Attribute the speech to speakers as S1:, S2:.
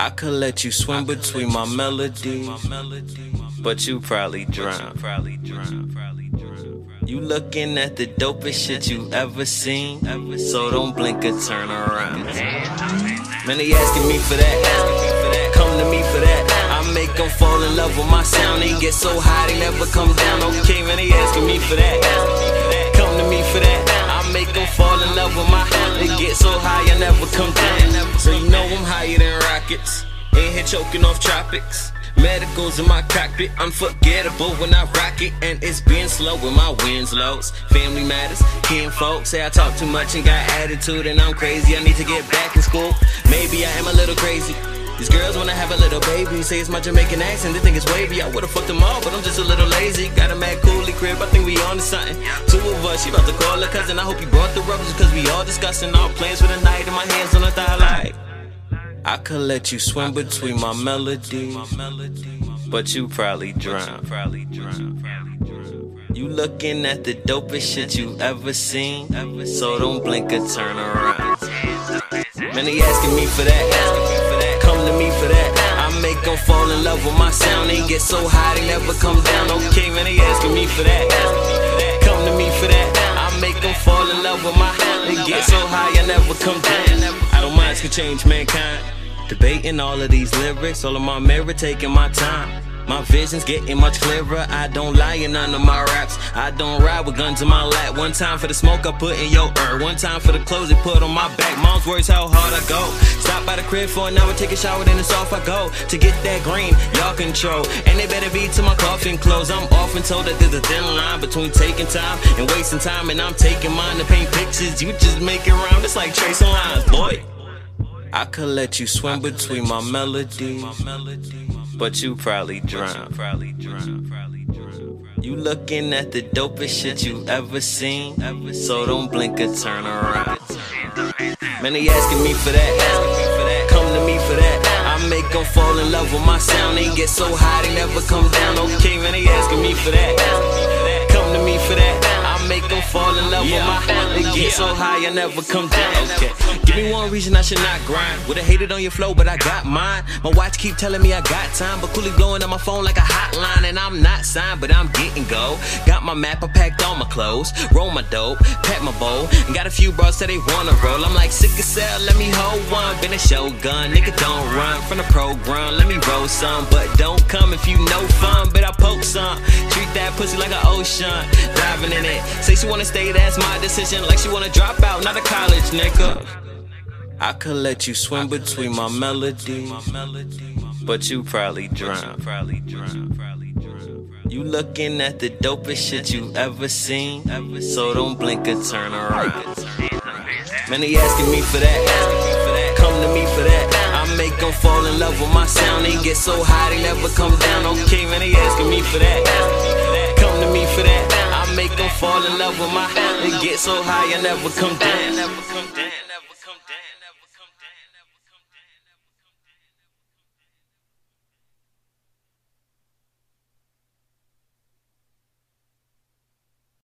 S1: I could let you swim between my melodies, but you probably drown. You looking at the dopest shit you ever seen, so don't blink or turn around. Man, they asking me for that, come to me for that. I make them fall in love with my sound. They get so high, they never come down. Okay, man, they asking me for that, come to me for that. I make them fall in love with my. Sound. They get so high, I never come down. So you know I'm higher than rockets. In here choking off tropics. Medicals in my cockpit, unforgettable when I rock it, and it's been slow when my wins lows. Family matters, kin folks say I talk too much and got attitude, and I'm crazy. I need to get back in school. Maybe I am a little crazy. These girls wanna have a little baby, say it's my Jamaican accent, they think it's wavy. I would've fucked them all, but I'm just a little lazy. Got a mad coolie crib, I think we on to something. Two of us, she about to call her cousin. I hope you brought the rubbers, cause we all discussing our plans for the night, and my hands on the thigh. I could let you swim between my melodies, but you probably drown. You looking at the dopest shit you ever seen, so don't blink or turn around. Man, they asking me for that, come to me for that. I make them fall in love with my sound. They get so high, they never come down. Okay, man, they asking me for that, come to me for that. I make them fall in love with my. Sound. They get so high, I never come down. I don't mind can change mankind. Debating all of these lyrics, all of my merit, taking my time. My vision's getting much clearer. I don't lie in none of my raps. I don't ride with guns in my lap. One time for the smoke I put in your ear. One time for the clothes they put on my back. Mom's worries how hard I go. Stop by the crib for an hour, take a shower, then it's off I go. To get that green, y'all control. And they better be to my coffin clothes. I'm often told that there's a thin line between taking time and wasting time. And I'm taking mine to paint pictures. You just make it round. It's like tracing lines, boy. I could let you swim between my melodies, but you probably drown. You looking at the dopest shit you ever seen, so don't blink or turn around. Man, they asking me for that, come to me for that. I make them fall in love with my sound. They get so high, they never come down. Okay, man, they asking me for that, get so high, I never come down. Okay, give me one reason I should not grind. Would've hated on your flow, but I got mine. My watch keep telling me I got time, but coolly blowing up my phone like a hotline, and I'm not signed, but I'm getting go. Got my map, I packed all my clothes, roll my dope, pack my bowl, and got a few bros that they wanna roll. I'm like sick as cell, let me hold one. Been a shogun, nigga don't run from the program. Let me roll some, but don't come if you know fun. But I that pussy like an ocean, diving in it. Say she wanna stay, that's my decision. Like she wanna drop out, not a college nigga. I could let you swim between my melodies, but you probably drown. You looking at the dopest shit you ever seen, so don't blink or turn around. Man, they asking me for that, come to me for that. I make them fall in love with my sound. They get so high, they never come down. Okay, man, they asking me for that, come to me for that. I make them fall in love with my. They get so high, I never come down.